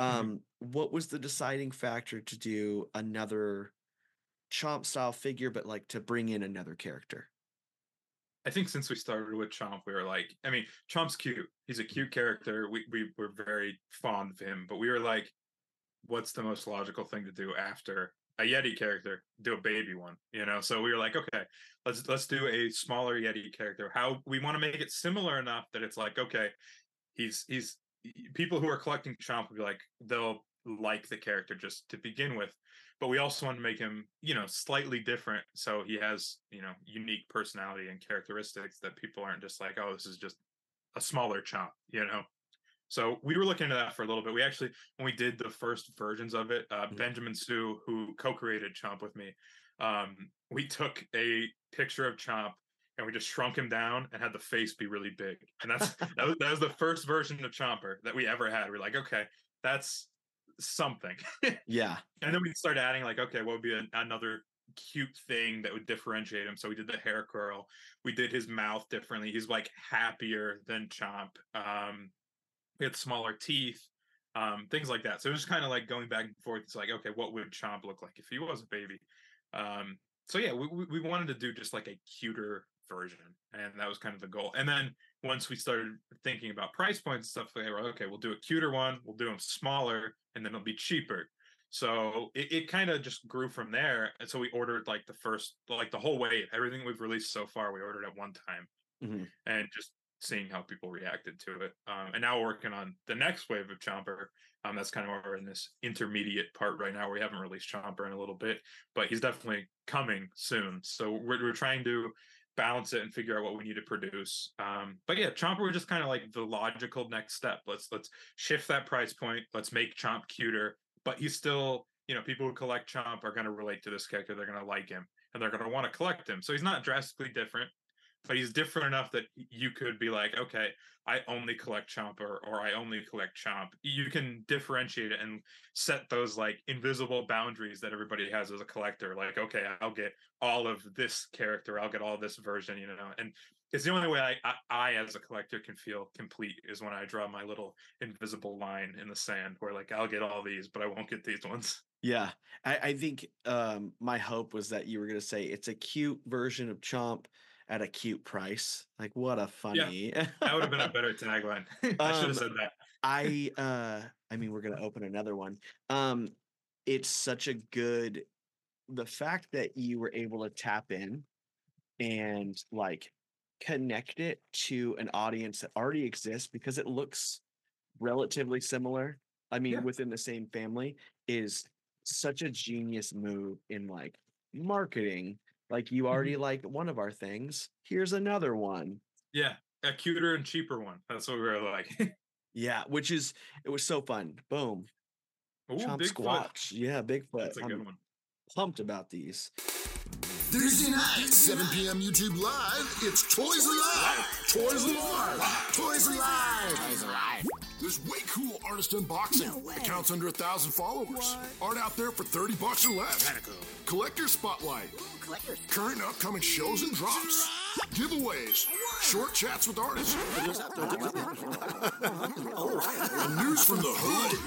Mhm. Um what was the deciding factor to do another chomp style figure but like to bring in another character? I think since we started with Chomp, we were like, I mean, Chomp's cute. He's a cute character. We we were very fond of him, but we were like, what's the most logical thing to do after a Yeti character? Do a baby one, you know? So we were like, okay, let's let's do a smaller Yeti character. How we want to make it similar enough that it's like, okay, he's he's people who are collecting Chomp will be like, they'll like the character just to begin with but we also want to make him you know slightly different so he has you know unique personality and characteristics that people aren't just like oh this is just a smaller chomp you know so we were looking into that for a little bit we actually when we did the first versions of it uh, Mhm. benjamin sue who co-created chomp with me um, we took a picture of chomp and we just shrunk him down and had the face be really big and that's that was, that was the first version of chomper that we ever had we're like okay that's something. Yeah. and then we started adding like, okay, what would be an, another cute thing that would differentiate him? So we did the hair curl. We did his mouth differently. He's like happier than Chomp. Um, he had smaller teeth, um, things like that. So it was kind of like going back and forth. It's like, okay, what would Chomp look like if he was a baby? Um, so yeah, we, we we wanted to do just like a cuter version, and that was kind of the goal. And then once we started thinking about price points and stuff, like, we're, okay, we'll do a cuter one, we'll do them smaller, and then it'll be cheaper. So it, it kind of just grew from there. And so we ordered like the first, like the whole wave, everything we've released so far, we ordered at one time, Mhm. and just seeing how people reacted to it. Um, and now we're working on the next wave of Chomper. Um, that's kind of where we're in this intermediate part right now. We haven't released Chomper in a little bit, but he's definitely coming soon. So we're, we're trying to balance it and figure out what we need to produce. Um, but yeah, Chomper was just kind of like the logical next step. Let's let's shift that price point. Let's make Chomp cuter, but he's still, you know, people who collect Chomp are going to relate to this character. They're going to like him and they're going to want to collect him. So he's not drastically different, but he's different enough that you could be like, okay, I only collect Chomp or, or I only collect Chomp. You can differentiate it and set those like invisible boundaries that everybody has as a collector. Like, okay, I'll get all of this character, I'll get all this version, you know. And it's the only way I, I, I as a collector can feel complete is when I draw my little invisible line in the sand where like I'll get all these, but I won't get these ones. Yeah. I, I think um my hope was that you were gonna say it's a cute version of Chomp at a cute price. Like what a funny Yeah, That would have been a better tagline. I should Um, have said that. I uh I mean we're gonna open another one. Um it's such a good the fact that you were able to tap in and like connect it to an audience that already exists because it looks relatively similar. I mean, Yeah. within the same family is such a genius move in like marketing. Like you already mm-hmm. like one of our things. Here's another one. Yeah, a cuter and cheaper one. That's what we were like. Yeah, which is it was so fun. Boom. Ooh, Chomp Bigfoot. Squatch. Yeah, Bigfoot. That's a good one. pumped about these. Thursday night, 7 p.m. YouTube Live, it's Toys Alive! Toys Alive! Toys Alive! Toys Alive! There's way cool artist unboxing. Accounts under a thousand followers. Art out there for 30 bucks or less. Collector Spotlight. Current and upcoming shows and drops. Giveaways. Short chats with artists. And news from the hood.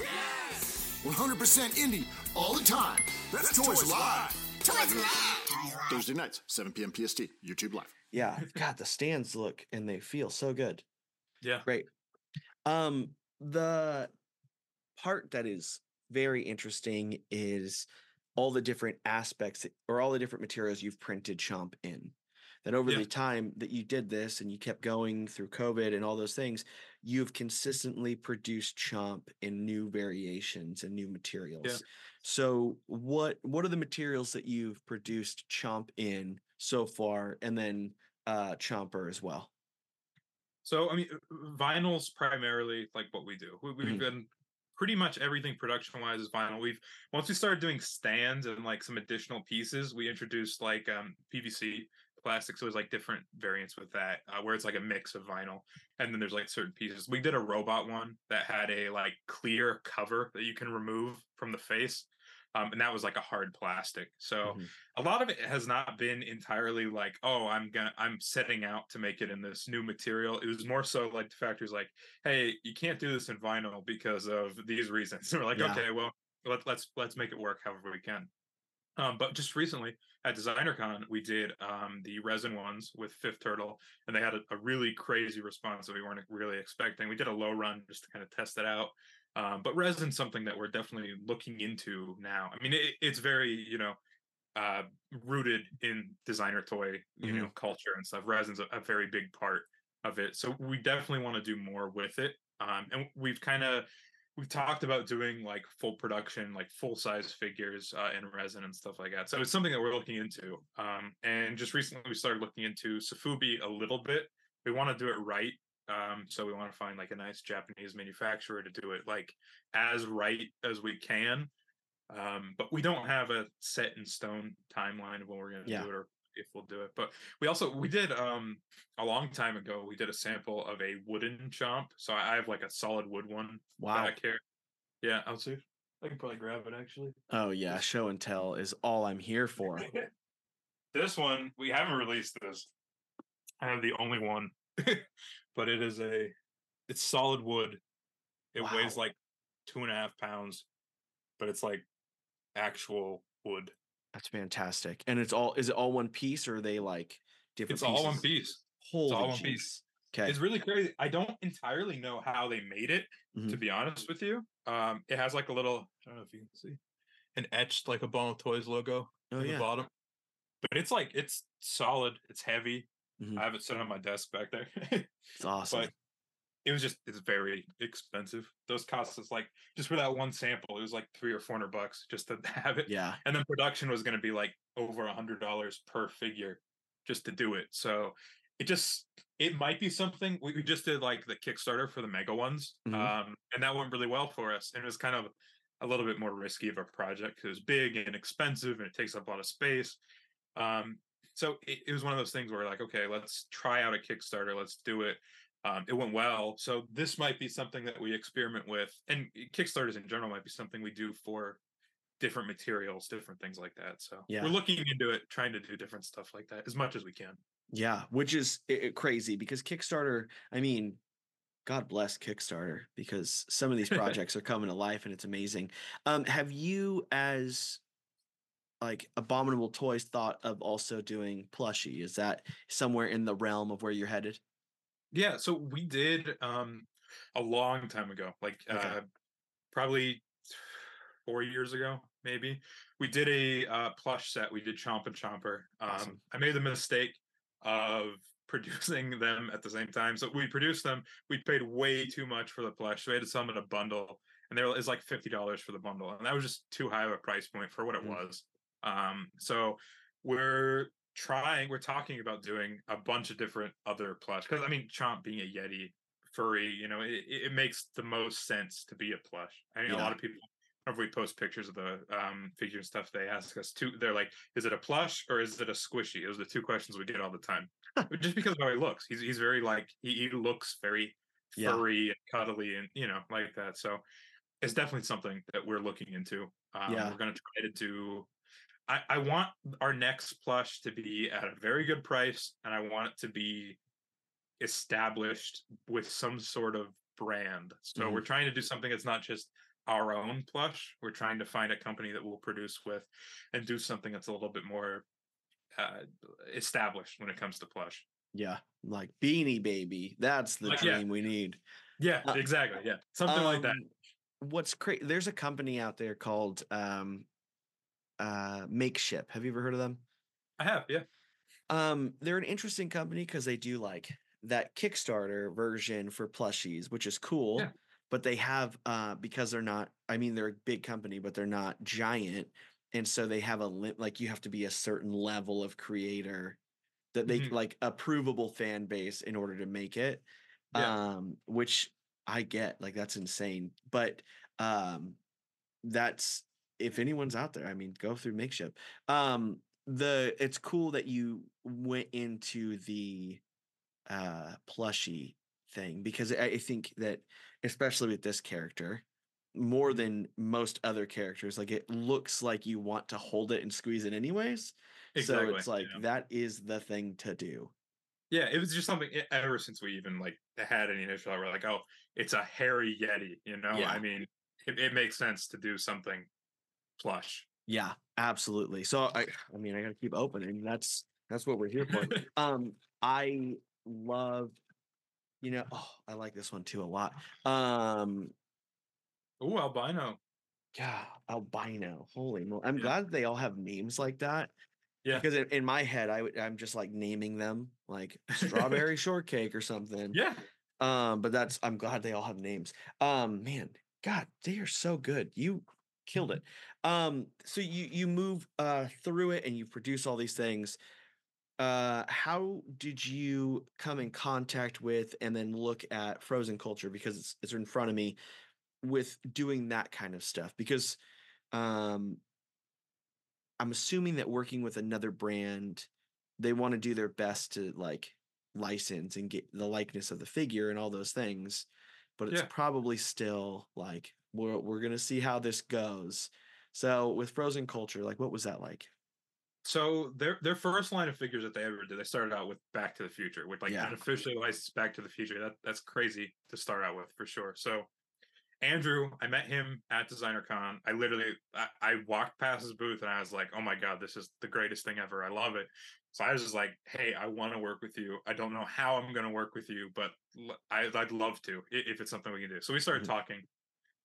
100% indie all the time. That's, Toys Live. Toys Live. Thursday nights, 7 p.m. PST, YouTube Live. Yeah, God, the stands look and they feel so good. Yeah. Great. Um, the part that is very interesting is all the different aspects or all the different materials you've printed Chomp in. That over Yeah. the time that you did this and you kept going through COVID and all those things, you've consistently produced Chomp in new variations and new materials. So what what are the materials that you've produced Chomp in so far and then uh Chomper as well? So I mean, vinyl's primarily like what we do. We, we've Mhm. been pretty much everything production wise is vinyl. We've once we started doing stands and like some additional pieces, we introduced like um PVC plastic. So there's like different variants with that, uh, where it's like a mix of vinyl, and then there's like certain pieces. We did a robot one that had a like clear cover that you can remove from the face. Um, and that was like a hard plastic. So Mhm. a lot of it has not been entirely like oh i'm gonna i'm setting out to make it in this new material it was more so like the factory's like hey you can't do this in vinyl because of these reasons we're like Yeah. okay well let, let's let's make it work however we can um, but just recently at designercon we did um, the resin ones with fifth turtle and they had a, a really crazy response that we weren't really expecting we did a low run just to kind of test it out um, but resin's something that we're definitely looking into now i mean it, it's very you know uh, rooted in designer toy, you Mhm. know, culture and stuff. Resin's a, a very big part of it. So we definitely want to do more with it. Um, and we've kind of we've talked about doing like full production, like full size figures uh, in resin and stuff like that. So it's something that we're looking into. Um, and just recently we started looking into Sofubi a little bit. We want to do it right. Um, so we want to find like a nice Japanese manufacturer to do it like as right as we can um, but we don't have a set in stone timeline of when we're going to Yeah. do it or if we'll do it but we also we did um a long time ago we did a sample of a wooden chomp so i have like a solid wood one Wow. back here yeah i'll see I can probably grab it actually. Oh yeah, show and tell is all I'm here for. this one we haven't released this. I have the only one, but it is a it's solid wood. It weighs like two and a half pounds, but it's like actual wood. That's fantastic. And it's all is it all one piece or are they like different It's all one piece. Holy It's all one piece. Okay. It's really crazy. I don't entirely know how they made it, to Mhm. be honest with you. Um, it has like a little, I don't know if you can see, an etched like a Ball of Toys logo Oh in the bottom. But it's like it's solid. It's heavy. Mhm. I have it set on my desk back there. It's awesome. but it was just it's very expensive. Those cost us like just for that one sample, it was like three or four hundred bucks just to have it. yeah. And then production was going to be like over a hundred dollars per figure just to do it. So it just it might be something we, we just did like the Kickstarter for the mega ones, Mhm. um, and that went really well for us. And it was kind of a little bit more risky of a project because it was big and expensive and it takes up a lot of space. Um, so it, it was one of those things where like, okay, let's try out a Kickstarter, let's do it. Um, it went well, so this might be something that we experiment with, and Kickstarters in general might be something we do for different materials, different things like that. So Yeah. we're looking into it, trying to do different stuff like that as much as we can. Yeah, which is crazy because Kickstarter, I mean, God bless Kickstarter because some of these projects are coming to life and it's amazing. Um, have you, as like Abominable Toys, thought of also doing plushie? Is that somewhere in the realm of where you're headed? Yeah, so we did um a long time ago, like Okay. uh probably four years ago, maybe. We did a uh plush set. We did Chomp and Chomper. Um Awesome. I made the mistake of producing them at the same time. So we produced them, we paid way too much for the plush. So we had to sell them in a bundle. And there was like fifty dollars for the bundle. And that was just too high of a price point for what it Mm. was. Um so we're trying we're talking about doing a bunch of different other plush because i mean chomp being a yeti furry you know it, it makes the most sense to be a plush. I mean a lot of people whenever we post pictures of the um figure and stuff they ask us too they're like is it a plush or is it a squishy? Those are the two questions we get all the time just because of how he looks. He's, he's very like he, he looks very Yeah. furry and cuddly and you know like that. So it's definitely something that we're looking into. Um, Yeah. we're going to try to do I, I want our next plush to be at a very good price and I want it to be established with some sort of brand. So Mm-hmm. we're trying to do something that's not just our own plush. We're trying to find a company that we'll produce with and do something that's a little bit more uh, established when it comes to plush. Yeah, like Beanie Baby. That's the Like, yeah. dream we need. Yeah, Uh, exactly. Yeah, something like that. Um, What's crazy? There's a company out there called um, uh, Makeship. Have you ever heard of them? I have. Yeah. Um, they're an interesting company because they do like that Kickstarter version for plushies, which is cool. Yeah. But they have uh because they're not I mean they're a big company, but they're not giant. And so they have a limit like you have to be a certain level of creator that they Mhm. like a provable fan base in order to make it. Yeah. Um, which I get, like that's insane. But um that's if anyone's out there, I mean, go through Makeship. Um, the it's cool that you went into the uh plushy thing because I, I think that especially with this character more than most other characters like it looks like you want to hold it and squeeze it anyways Exactly. so it's like yeah. that is the thing to do Yeah, it was just something ever since we even like had an initial. We're like, oh, it's a hairy yeti. You know, Yeah. I mean, it, it makes sense to do something plush. yeah absolutely so i i mean i gotta keep opening that's that's what we're here for um i love you know oh i like this one too a lot um Oh, albino. yeah albino holy mo i'm Yeah. glad they all have names like that Yeah. because in, my head i would i'm just like naming them like strawberry shortcake or something Yeah. um but that's i'm glad they all have names um man god they are so good you killed it. Um so you you move uh through it and you produce all these things. Uh how did you come in contact with and then look at frozen culture? Because it's, it's in front of me with doing that kind of stuff because um i'm assuming that working with another brand they want to do their best to like license and get the likeness of the figure and all those things but it's Yeah. probably still like we're we're gonna see how this goes. So with Frozen Culture, like what was that like? So their their first line of figures that they ever did, they started out with Back to the Future, with like Yeah. licensed Back to the Future. That that's crazy to start out with for sure. So Andrew, I met him at Designer Con. I literally I, I walked past his booth and I was like, oh my god, this is the greatest thing ever. I love it. So I was just like, hey, I want to work with you. I don't know how I'm going to work with you, but I, would love to if it's something we can do. So we started Mhm. talking,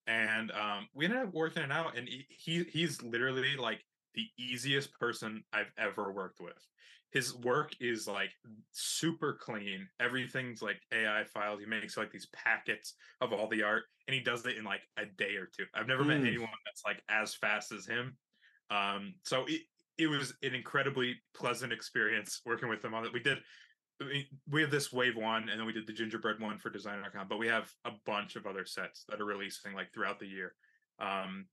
and um, we ended up working it out. And he, he he's literally like the easiest person I've ever worked with. His work is like super clean. Everything's like AI files. He makes like these packets of all the art, and he does it in like a day or two. I've never met Mm. anyone that's like as fast as him. Um, so it, it was an incredibly pleasant experience working with him on it. We did we, we have this wave one and then we did the gingerbread one for DesignerCon but we have a bunch of other sets that are releasing like throughout the year. Um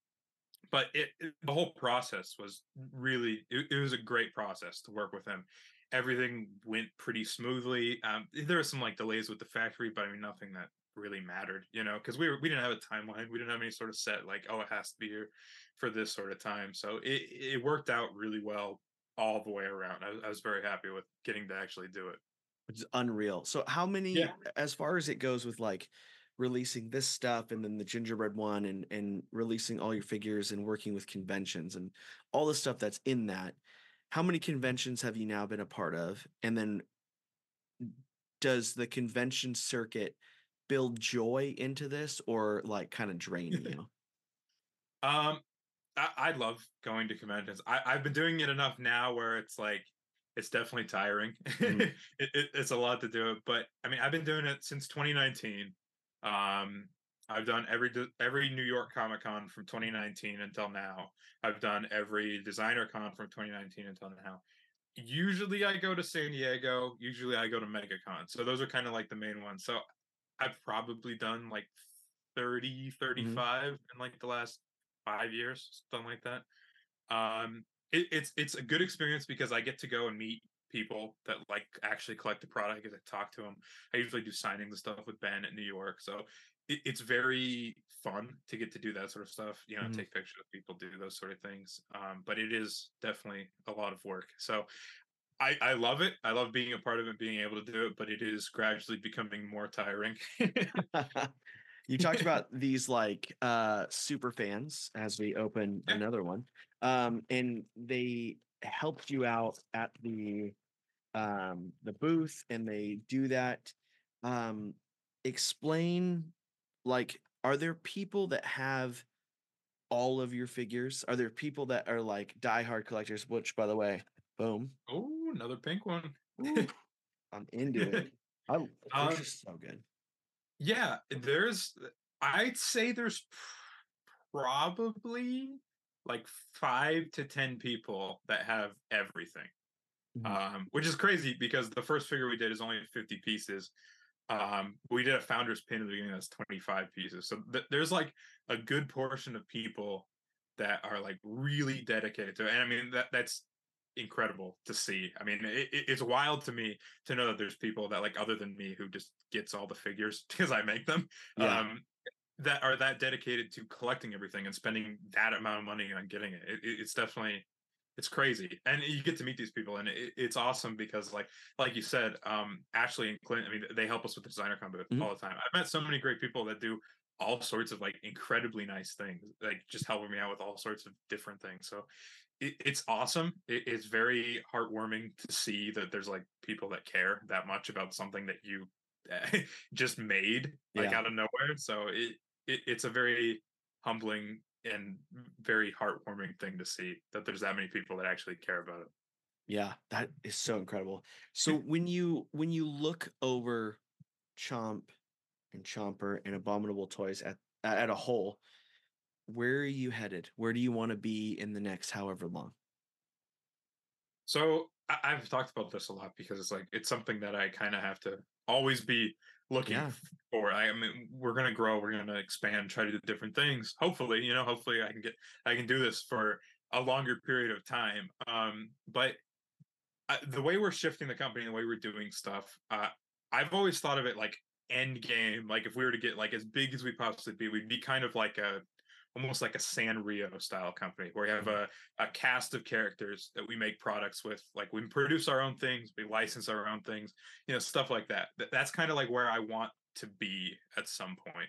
but it, it- the whole process was really it, it was a great process to work with him everything went pretty smoothly. Um there were some like delays with the factory but i mean nothing that really mattered you know because we were we didn't have a timeline. We didn't have any sort of set like oh it has to be here for this sort of time. So it it worked out really well all the way around. I, I was very happy with getting to actually do it Which is unreal. So how many Yeah. as far as it goes with like releasing this stuff and then the gingerbread one and and releasing all your figures and working with conventions and all the stuff that's in that, how many conventions have you now been a part of? And then does the convention circuit build joy into this or like kind of drain you? Um, I, I love going to conventions. I, I've been doing it enough now where it's like it's definitely tiring. Mhm. it, it, it's a lot to do it, but I mean, I've been doing it since 2019. Um, I've done every every New York Comic Con from 2019 until now. I've done every Designer Con from 2019 until now. Usually, I go to San Diego. Usually, I go to MegaCon. So those are kind of like the main ones. So I've probably done like 30, 35 in like the last five years, something like that. Um, it, it's it's a good experience because I get to go and meet people that like actually collect the product. Because I get to talk to them. I usually do signings and stuff with Ben at New York, so it, it's very fun to get to do that sort of stuff. You know, Mhm. take pictures of people, do those sort of things. Um, but it is definitely a lot of work. So. I, I love it. I love being a part of it, being able to do it, but it is gradually becoming more tiring. you talked about these like uh super fans as we open Yeah. another one um and they helped you out at the um the booth and they do that. Um explain like are there people that have all of your figures? Are there people that are like diehard collectors which by the way boom. Oh, another pink one. I'm into it. I Um, just so good. Yeah, there's I'd say there's probably like 5 to 10 people that have everything. Mhm. Um which is crazy because the first figure we did is only 50 pieces. Um we did a founder's pin at the beginning that's 25 pieces. So th- there's like a good portion of people that are like really dedicated to it. And I mean that that's incredible to see. I mean, it- it's wild to me to know that there's people that like other than me who just gets all the figures because I make them. Yeah. Um, that are that dedicated to collecting everything and spending that amount of money on getting it. it it- it's definitely it's crazy, and you get to meet these people, and it, it's awesome because like like you said, um, Ashley and Clint. I mean, they help us with the designer con booth Mhm. all the time. I've met so many great people that do all sorts of like incredibly nice things, like just helping me out with all sorts of different things. So it, it's awesome. It, it's very heartwarming to see that there's like people that care that much about something that you just made like Yeah. out of nowhere. So it, it it's a very humbling and very heartwarming thing to see that there's that many people that actually care about it. Yeah, that is so incredible. So when you when you look over Chomp and Chomper and Abominable Toys at at a whole, where are you headed? Where do you want to be in the next however long? So I, I've talked about this a lot because it's like it's something that I kind of have to always be looking Yeah. for. I, mean, we're gonna grow, we're gonna expand, try to do different things. Hopefully, you know, hopefully I can get I can do this for a longer period of time. Um, but I, the way we're shifting the company, the way we're doing stuff, uh, I've always thought of it like end game, like if we were to get like as big as we possibly be, we'd be kind of like a almost like a Sanrio style company where we have Mm-hmm. a, a cast of characters that we make products with. Like we produce our own things, we license our own things, you know, stuff like that. that that's kind of like where I want to be at some point.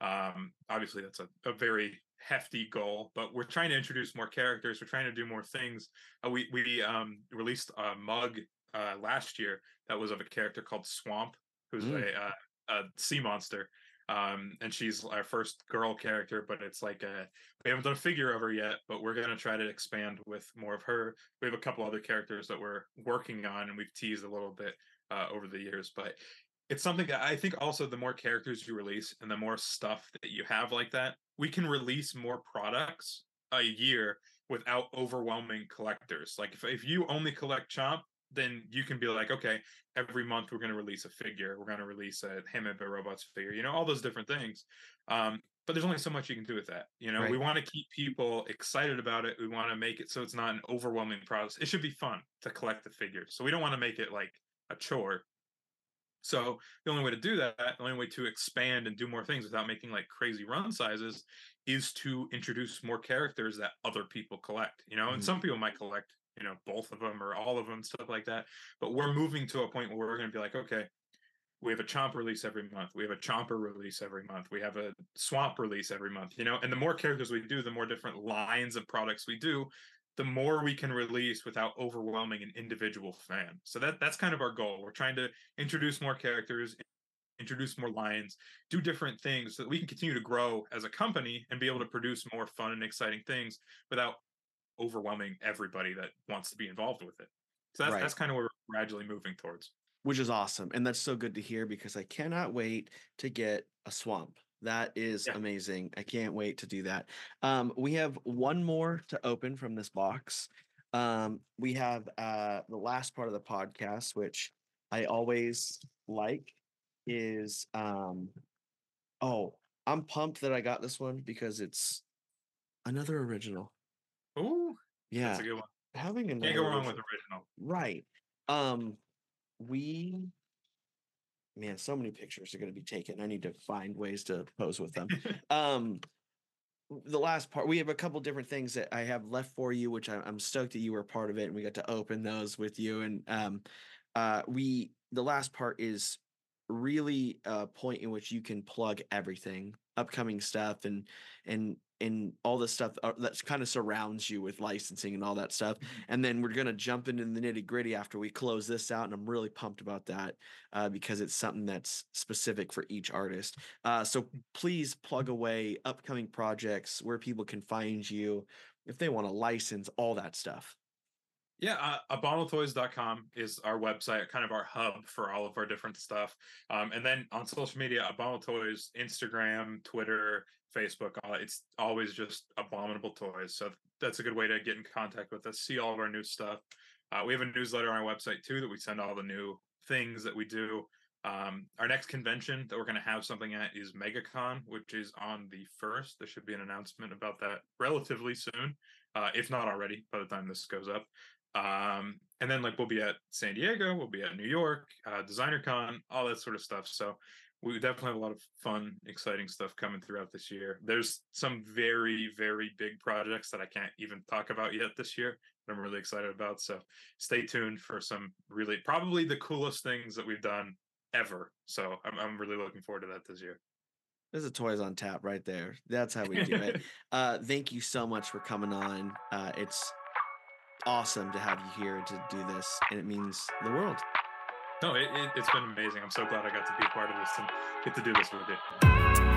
Um, obviously, that's a, a very hefty goal, but we're trying to introduce more characters. We're trying to do more things. Uh, we we um, released a mug uh, last year that was of a character called Swamp, who's Mm. a, uh, a sea monster. Um, and she's our first girl character, but it's like a, we haven't done a figure of her yet, but we're gonna try to expand with more of her. We have a couple other characters that we're working on, and we've teased a little bit uh, over the years, but it's something that I think also the more characters you release and the more stuff that you have like that, we can release more products a year without overwhelming collectors. Like if, if you only collect Chomp, then you can be like, okay, every month we're going to release a figure, we're going to release a and the robots figure, you know, all those different things. Um, but there's only so much you can do with that. You know, we want to keep people excited about it. We want to make it so it's not an overwhelming process. It should be fun to collect the figures. So we don't want to make it like a chore. So the only way to do that, the only way to expand and do more things without making like crazy run sizes is to introduce more characters that other people collect, you know, and Mhm. some people might collect, you know, both of them or all of them, stuff like that. But we're moving to a point where we're going to be like, okay, we have a chomp release every month. We have a chomper release every month. We have a swamp release every month, you know, and the more characters we do, the more different lines of products we do, the more we can release without overwhelming an individual fan. So that that's kind of our goal. We're trying to introduce more characters, introduce more lines, do different things so that we can continue to grow as a company and be able to produce more fun and exciting things without overwhelming everybody that wants to be involved with it. So that's Right. that's kind of where we're gradually moving towards. which is awesome and that's so good to hear because i cannot wait to get a swamp that is Yeah. amazing i can't wait to do that um we have one more to open from this box um we have uh the last part of the podcast which i always like is um oh i'm pumped that i got this one because it's another original Ooh, yeah that's a good one. having another Can't go wrong with original. Right. Um we man, so many pictures are going to be taken. I need to find ways to pose with them. um the last part we have a couple different things that I have left for you which I, I'm stoked that you were part of it and we got to open those with you and um uh we the last part is really a point in which you can plug everything upcoming stuff and and and all the stuff uh, that kind of surrounds you with licensing and all that stuff and then we're going to jump into the nitty gritty after we close this out and i'm really pumped about that uh, because it's something that's specific for each artist. Uh, so please plug away upcoming projects where people can find you if they want to license all that stuff. Yeah, uh, is our website, kind of our hub for all of our different stuff. Um, and then on social media, Abominable Toys, Instagram, Twitter, Facebook, it's always just Abominable Toys. So that's a good way to get in contact with us, see all of our new stuff. Uh, we have a newsletter on our website too that we send all the new things that we do. Um, our next convention that we're going to have something at is MegaCon, which is on the first. There should be an announcement about that relatively soon, uh, if not already, by the time this goes up. Um, and then like we'll be at San Diego, we'll be at New York, uh, Designer Con, all that sort of stuff. So we definitely have a lot of fun, exciting stuff coming throughout this year. There's some very, very big projects that I can't even talk about yet this year that I'm really excited about. So stay tuned for some really probably the coolest things that we've done ever. So I'm I'm really looking forward to that this year. there's a toys on tap right there that's how we do it uh, thank you so much for coming on uh, it's awesome to have you here to do this and it means the world No, it, it, it's been amazing. I'm so glad I got to be part of this and get to do this with you.